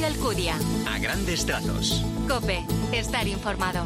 Mario Alcudia. A grandes trazos. Cope, estar informado.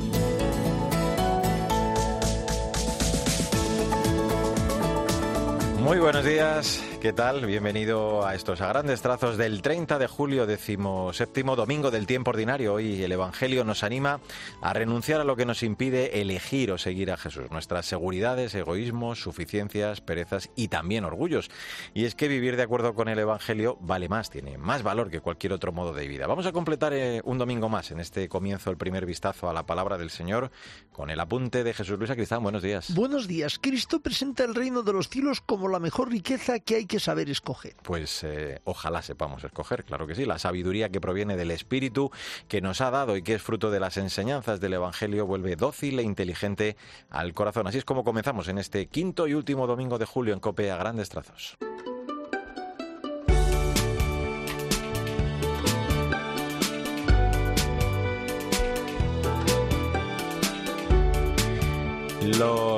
Muy buenos días, ¿qué tal? Bienvenido a estos a grandes trazos del 30 de julio, décimo séptimo domingo del tiempo ordinario. Hoy el Evangelio nos anima a renunciar a lo que nos impide elegir o seguir a Jesús, nuestras seguridades, egoísmos, suficiencias, perezas y también orgullos. Y es que vivir de acuerdo con el Evangelio vale más, tiene más valor que cualquier otro modo de vida. Vamos a completar eh, un domingo más en este comienzo, el primer vistazo a la palabra del Señor, con el apunte de Jesús Luis Cristán. Buenos días. Buenos días. Cristo presenta el reino de los cielos como la mejor riqueza que hay que saber escoger. Pues eh, ojalá sepamos escoger, claro que sí. La sabiduría que proviene del Espíritu que nos ha dado y que es fruto de las enseñanzas del Evangelio vuelve dócil e inteligente al corazón. Así es como comenzamos en este quinto y último domingo de julio en Cope a grandes trazos.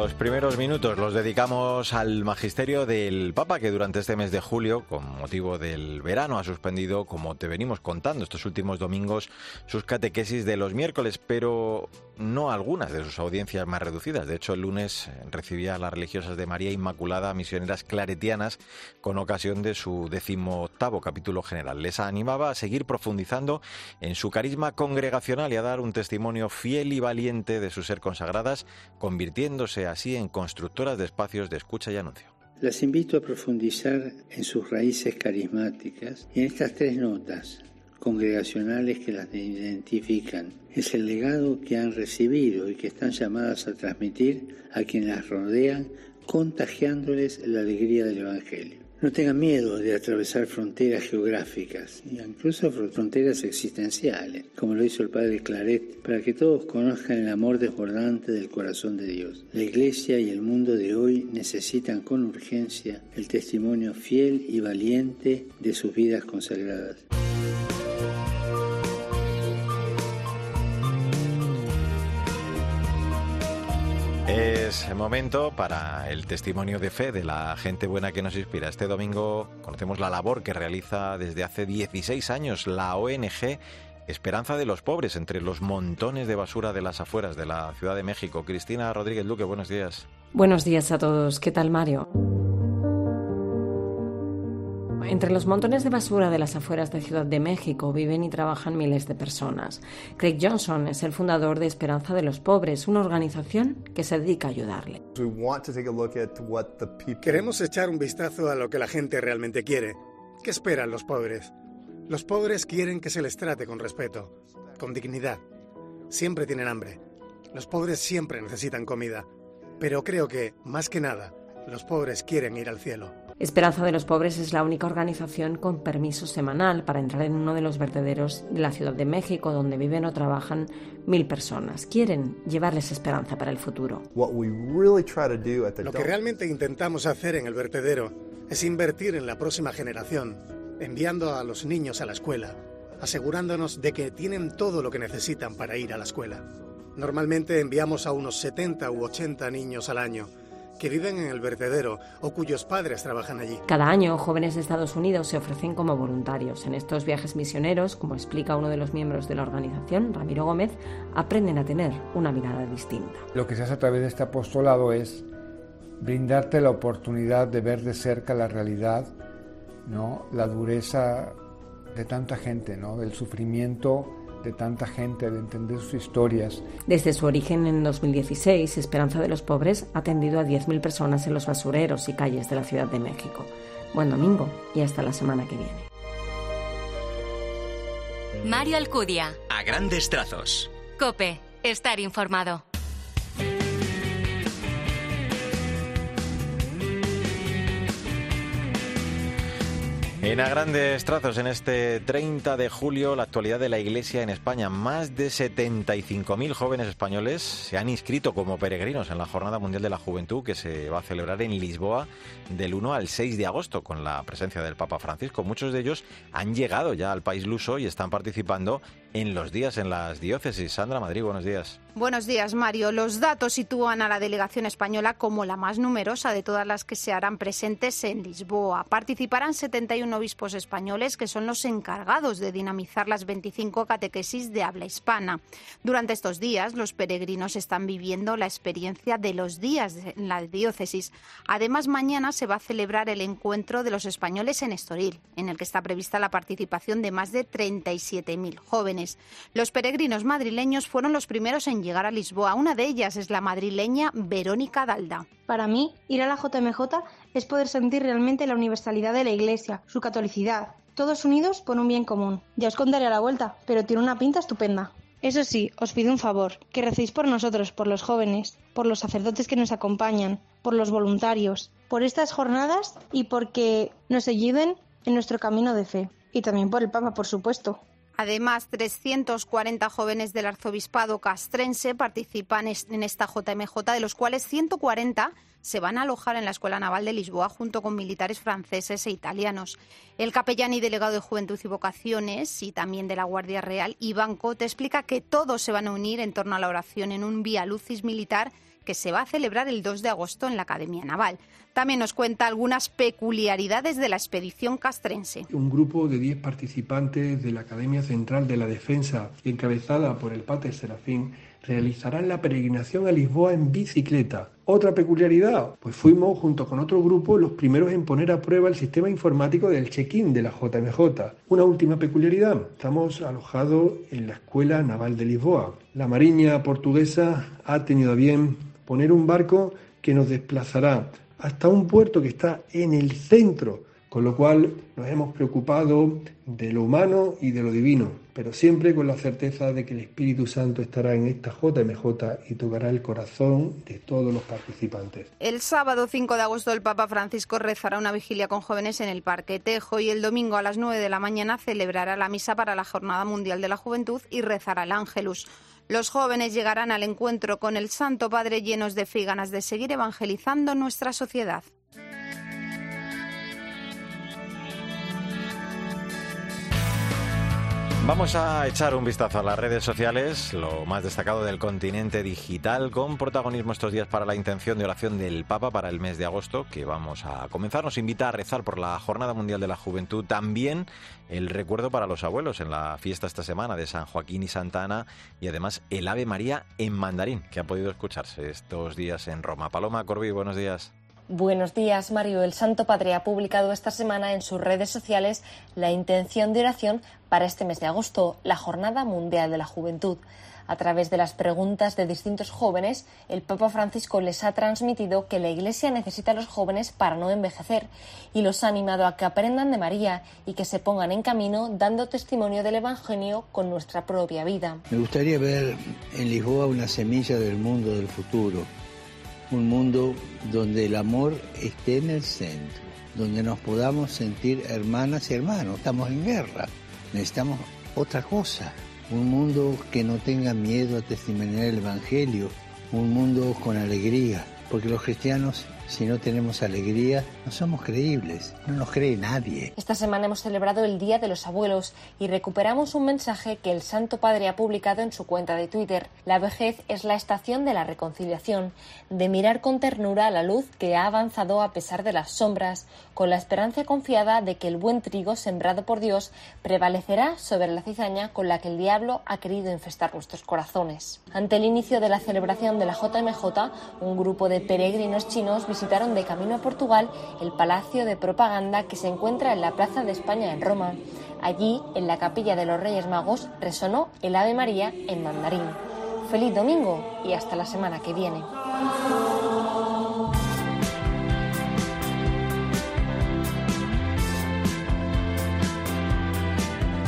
Los primeros minutos los dedicamos al magisterio del Papa, que durante este mes de julio, con motivo del verano, ha suspendido, como te venimos contando estos últimos domingos, sus catequesis de los miércoles, pero no algunas de sus audiencias más reducidas. De hecho, el lunes recibía a las religiosas de María Inmaculada, misioneras claretianas, con ocasión de su decimoctavo capítulo general. Les animaba a seguir profundizando en su carisma congregacional y a dar un testimonio fiel y valiente de su ser consagradas, convirtiéndose así en constructoras de espacios de escucha y anuncio. Las invito a profundizar en sus raíces carismáticas y en estas tres notas congregacionales que las identifican. Es el legado que han recibido y que están llamadas a transmitir a quienes las rodean, contagiándoles la alegría del Evangelio. No tengan miedo de atravesar fronteras geográficas, incluso fronteras existenciales, como lo hizo el padre Claret, para que todos conozcan el amor desbordante del corazón de Dios. La Iglesia y el mundo de hoy necesitan con urgencia el testimonio fiel y valiente de sus vidas consagradas. Es momento para el testimonio de fe de la gente buena que nos inspira. Este domingo conocemos la labor que realiza desde hace 16 años la ONG Esperanza de los Pobres entre los montones de basura de las afueras de la Ciudad de México. Cristina Rodríguez Luque, buenos días. Buenos días a todos. ¿Qué tal, Mario? Entre los montones de basura de las afueras de Ciudad de México viven y trabajan miles de personas. Craig Johnson es el fundador de Esperanza de los Pobres, una organización que se dedica a ayudarle. Queremos echar un vistazo a lo que la gente realmente quiere. ¿Qué esperan los pobres? Los pobres quieren que se les trate con respeto, con dignidad. Siempre tienen hambre. Los pobres siempre necesitan comida. Pero creo que, más que nada, los pobres quieren ir al cielo. Esperanza de los Pobres es la única organización con permiso semanal para entrar en uno de los vertederos de la Ciudad de México donde viven o trabajan mil personas. Quieren llevarles esperanza para el futuro. Lo que realmente intentamos hacer en el vertedero es invertir en la próxima generación, enviando a los niños a la escuela, asegurándonos de que tienen todo lo que necesitan para ir a la escuela. Normalmente enviamos a unos 70 u 80 niños al año que viven en el vertedero o cuyos padres trabajan allí. Cada año, jóvenes de Estados Unidos se ofrecen como voluntarios. En estos viajes misioneros, como explica uno de los miembros de la organización, Ramiro Gómez, aprenden a tener una mirada distinta. Lo que se hace a través de este apostolado es brindarte la oportunidad de ver de cerca la realidad, ¿no? la dureza de tanta gente, ¿no? del sufrimiento de tanta gente, de entender sus historias. Desde su origen en 2016, Esperanza de los Pobres ha atendido a 10.000 personas en los basureros y calles de la Ciudad de México. Buen domingo y hasta la semana que viene. Mario Alcudia. A grandes trazos. Cope, estar informado. En a grandes trazos, en este 30 de julio, la actualidad de la Iglesia en España. Más de 75.000 jóvenes españoles se han inscrito como peregrinos en la Jornada Mundial de la Juventud que se va a celebrar en Lisboa del 1 al 6 de agosto con la presencia del Papa Francisco. Muchos de ellos han llegado ya al país luso y están participando en los días en las diócesis. Sandra Madrid, buenos días. Buenos días, Mario. Los datos sitúan a la delegación española como la más numerosa de todas las que se harán presentes en Lisboa. Participarán 71 obispos españoles que son los encargados de dinamizar las 25 catequesis de habla hispana. Durante estos días, los peregrinos están viviendo la experiencia de los días en la diócesis. Además, mañana se va a celebrar el encuentro de los españoles en Estoril, en el que está prevista la participación de más de 37.000 jóvenes. Los peregrinos madrileños fueron los primeros en llegar a Lisboa. Una de ellas es la madrileña Verónica Dalda. Para mí, ir a la JMJ es poder sentir realmente la universalidad de la Iglesia, su catolicidad, todos unidos por un bien común. Ya os contaré a la vuelta, pero tiene una pinta estupenda. Eso sí, os pido un favor, que recéis por nosotros, por los jóvenes, por los sacerdotes que nos acompañan, por los voluntarios, por estas jornadas y porque nos ayuden en nuestro camino de fe. Y también por el Papa, por supuesto. Además, 340 jóvenes del arzobispado castrense participan en esta JMJ, de los cuales 140 se van a alojar en la Escuela Naval de Lisboa junto con militares franceses e italianos. El capellán y delegado de Juventud y Vocaciones y también de la Guardia Real, Iván Cote, explica que todos se van a unir en torno a la oración en un vía lucis militar que se va a celebrar el 2 de agosto en la Academia Naval. También nos cuenta algunas peculiaridades de la expedición castrense. Un grupo de 10 participantes de la Academia Central de la Defensa, encabezada por el Pater Serafín, realizarán la peregrinación a Lisboa en bicicleta. Otra peculiaridad, pues fuimos junto con otro grupo los primeros en poner a prueba el sistema informático del check-in de la JMJ. Una última peculiaridad, estamos alojados en la Escuela Naval de Lisboa. La Mariña portuguesa ha tenido bien poner un barco que nos desplazará hasta un puerto que está en el centro, con lo cual nos hemos preocupado de lo humano y de lo divino, pero siempre con la certeza de que el Espíritu Santo estará en esta JMJ y tocará el corazón de todos los participantes. El sábado 5 de agosto el Papa Francisco rezará una vigilia con jóvenes en el Parque Tejo y el domingo a las 9 de la mañana celebrará la misa para la Jornada Mundial de la Juventud y rezará el Ángelus. Los jóvenes llegarán al encuentro con el Santo Padre llenos de fe y ganas de seguir evangelizando nuestra sociedad. Vamos a echar un vistazo a las redes sociales, lo más destacado del continente digital, con protagonismo estos días para la intención de oración del Papa para el mes de agosto, que vamos a comenzar. Nos invita a rezar por la Jornada Mundial de la Juventud, también el recuerdo para los abuelos en la fiesta esta semana de San Joaquín y Santa Ana, y además el Ave María en mandarín, que ha podido escucharse estos días en Roma. Paloma Corbi, buenos días. Buenos días, Mario. El Santo Padre ha publicado esta semana en sus redes sociales la intención de oración para este mes de agosto, la Jornada Mundial de la Juventud. A través de las preguntas de distintos jóvenes, el Papa Francisco les ha transmitido que la Iglesia necesita a los jóvenes para no envejecer y los ha animado a que aprendan de María y que se pongan en camino dando testimonio del Evangelio con nuestra propia vida. Me gustaría ver en Lisboa una semilla del mundo del futuro un mundo donde el amor esté en el centro, donde nos podamos sentir hermanas y hermanos. Estamos en guerra, necesitamos otra cosa, un mundo que no tenga miedo a testimoniar el Evangelio, un mundo con alegría, porque los cristianos si no tenemos alegría, no somos creíbles, no nos cree nadie. Esta semana hemos celebrado el Día de los Abuelos y recuperamos un mensaje que el Santo Padre ha publicado en su cuenta de Twitter. La vejez es la estación de la reconciliación, de mirar con ternura la luz que ha avanzado a pesar de las sombras, con la esperanza confiada de que el buen trigo sembrado por Dios prevalecerá sobre la cizaña con la que el diablo ha querido infestar nuestros corazones. Ante el inicio de la celebración de la JMJ, un grupo de peregrinos chinos visitaron de camino a Portugal el Palacio de Propaganda que se encuentra en la Plaza de España en Roma. Allí, en la capilla de los Reyes Magos, resonó el Ave María en mandarín. Feliz domingo y hasta la semana que viene.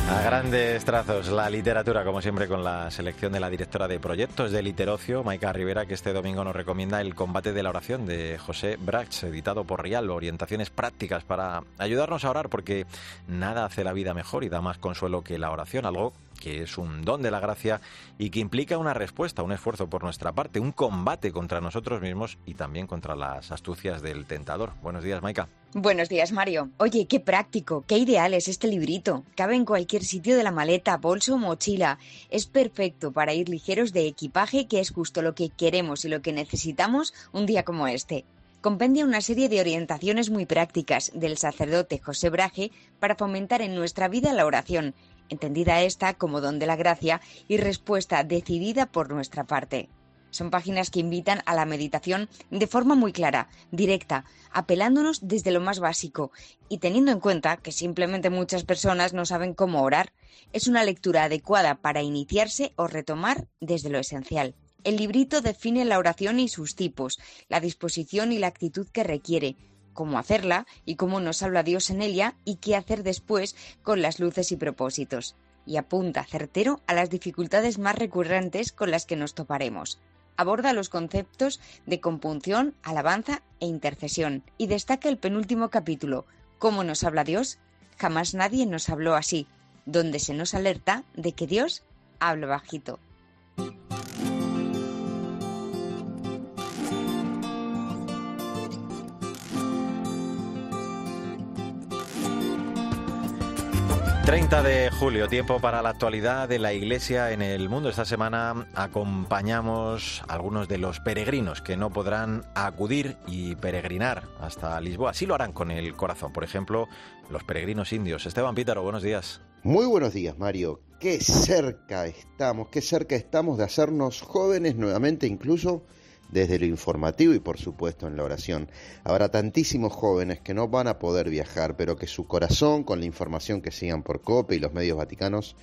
A grandes trazos, la literatura, como siempre, con la selección de la directora de proyectos de Literocio, Maika Rivera, que este domingo nos recomienda El combate de la oración de José Brax, editado por Rial, orientaciones prácticas para ayudarnos a orar, porque nada hace la vida mejor y da más consuelo que la oración, algo que es un don de la gracia y que implica una respuesta, un esfuerzo por nuestra parte, un combate contra nosotros mismos y también contra las astucias del tentador. Buenos días, Maika. Buenos días, Mario. Oye, qué práctico, qué ideal es este librito. Cabe en cualquier sitio de la maleta, bolso mochila. Es perfecto para ir ligeros de equipaje, que es justo lo que queremos y lo que necesitamos un día como este. compendia una serie de orientaciones muy prácticas del sacerdote José Braje para fomentar en nuestra vida la oración, entendida esta como don de la gracia y respuesta decidida por nuestra parte. Son páginas que invitan a la meditación de forma muy clara, directa, apelándonos desde lo más básico y teniendo en cuenta que simplemente muchas personas no saben cómo orar. Es una lectura adecuada para iniciarse o retomar desde lo esencial. El librito define la oración y sus tipos, la disposición y la actitud que requiere, cómo hacerla y cómo nos habla Dios en ella y qué hacer después con las luces y propósitos. Y apunta certero a las dificultades más recurrentes con las que nos toparemos aborda los conceptos de compunción, alabanza e intercesión y destaca el penúltimo capítulo, ¿Cómo nos habla Dios? Jamás nadie nos habló así, donde se nos alerta de que Dios habla bajito. 30 de julio, tiempo para la actualidad de la Iglesia en el mundo. Esta semana acompañamos a algunos de los peregrinos que no podrán acudir y peregrinar hasta Lisboa. Sí lo harán con el corazón. Por ejemplo, los peregrinos indios. Esteban Pítaro, buenos días. Muy buenos días, Mario. Qué cerca estamos, qué cerca estamos de hacernos jóvenes nuevamente, incluso desde lo informativo y por supuesto en la oración. Habrá tantísimos jóvenes que no van a poder viajar, pero que su corazón, con la información que sigan por COPE y los medios vaticanos,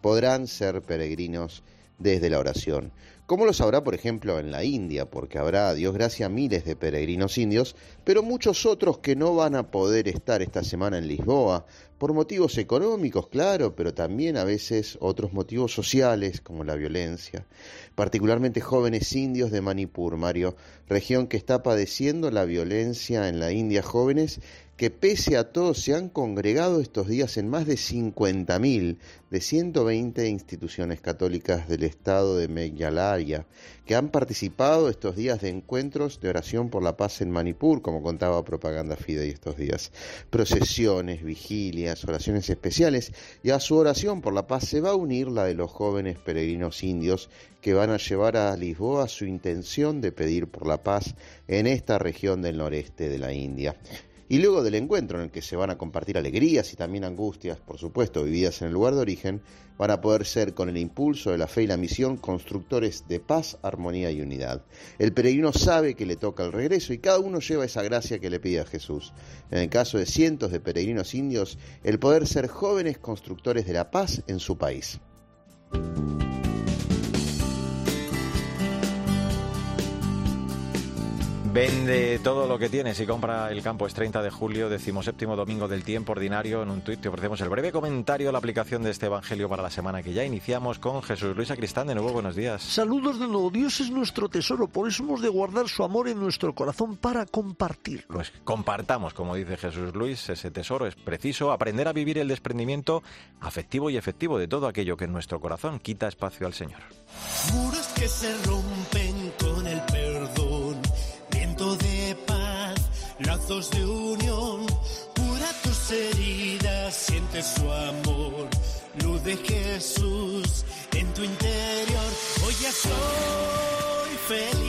podrán ser peregrinos desde la oración. Como lo sabrá, por ejemplo, en la India, porque habrá, Dios gracia, miles de peregrinos indios, pero muchos otros que no van a poder estar esta semana en Lisboa, por motivos económicos, claro, pero también a veces otros motivos sociales, como la violencia. Particularmente jóvenes indios de Manipur, Mario, región que está padeciendo la violencia en la India jóvenes que pese a todo se han congregado estos días en más de 50.000 de 120 instituciones católicas del estado de Meghalaya, que han participado estos días de encuentros de oración por la paz en Manipur, como contaba Propaganda Fidei estos días. Procesiones, vigilias, oraciones especiales, y a su oración por la paz se va a unir la de los jóvenes peregrinos indios que van a llevar a Lisboa su intención de pedir por la paz en esta región del noreste de la India. Y luego del encuentro en el que se van a compartir alegrías y también angustias, por supuesto, vividas en el lugar de origen, van a poder ser con el impulso de la fe y la misión constructores de paz, armonía y unidad. El peregrino sabe que le toca el regreso y cada uno lleva esa gracia que le pide a Jesús. En el caso de cientos de peregrinos indios, el poder ser jóvenes constructores de la paz en su país. Vende todo lo que tienes y compra el campo. Es 30 de julio, decimoséptimo domingo del tiempo ordinario. En un tuit te ofrecemos el breve comentario de la aplicación de este evangelio para la semana que ya iniciamos con Jesús Luis Acristán. De nuevo, buenos días. Saludos de nuevo. Dios es nuestro tesoro, por eso hemos de guardar su amor en nuestro corazón para compartirlo. Pues compartamos, como dice Jesús Luis, ese tesoro. Es preciso aprender a vivir el desprendimiento afectivo y efectivo de todo aquello que en nuestro corazón quita espacio al Señor. Muros que se rompen con el perdón lazos de unión, cura tus heridas, siente su amor, luz de Jesús en tu interior, hoy ya soy feliz.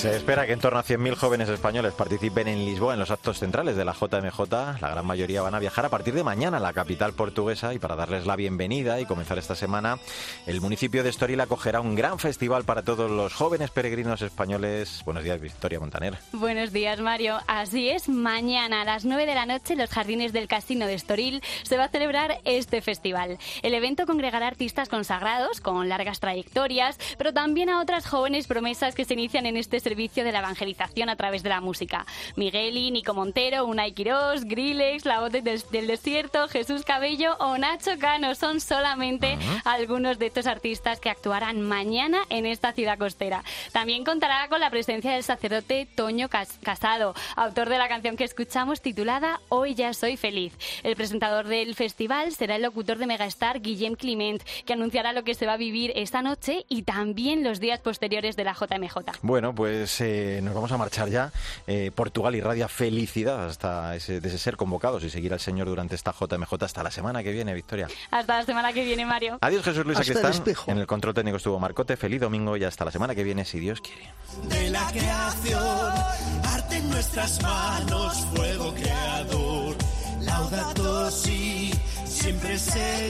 Se espera que en torno a 100.000 jóvenes españoles participen en Lisboa en los actos centrales de la JMJ. La gran mayoría van a viajar a partir de mañana a la capital portuguesa y para darles la bienvenida y comenzar esta semana, el municipio de Estoril acogerá un gran festival para todos los jóvenes peregrinos españoles. Buenos días, Victoria Montaner. Buenos días, Mario. Así es, mañana a las 9 de la noche en los jardines del Casino de Estoril se va a celebrar este festival. El evento congregará artistas consagrados con largas trayectorias, pero también a otras jóvenes promesas que se inician en este servicio de la evangelización a través de la música. Migueli, Nico Montero, Unai Quirós, Grillex, La Voz del, Desierto, Jesús Cabello o Nacho Cano son solamente algunos de estos artistas que actuarán mañana en esta ciudad costera. También contará con la presencia del sacerdote Toño Casado, autor de la canción que escuchamos titulada Hoy ya soy feliz. El presentador del festival será el locutor de Megastar Guillem Clement, que anunciará lo que se va a vivir esta noche y también los días posteriores de la JMJ. Bueno, pues pues eh, nos vamos a marchar ya. Eh, Portugal irradia felicidad hasta ese, de ese ser convocados y seguir al Señor durante esta JMJ hasta la semana que viene, Victoria. Hasta la semana que viene, Mario. Adiós, Jesús Luis Acristán. En el control técnico estuvo Marcote. Feliz domingo y hasta la semana que viene, si Dios quiere. De la creación, arte en nuestras manos fuego creador. Laudato si, siempre se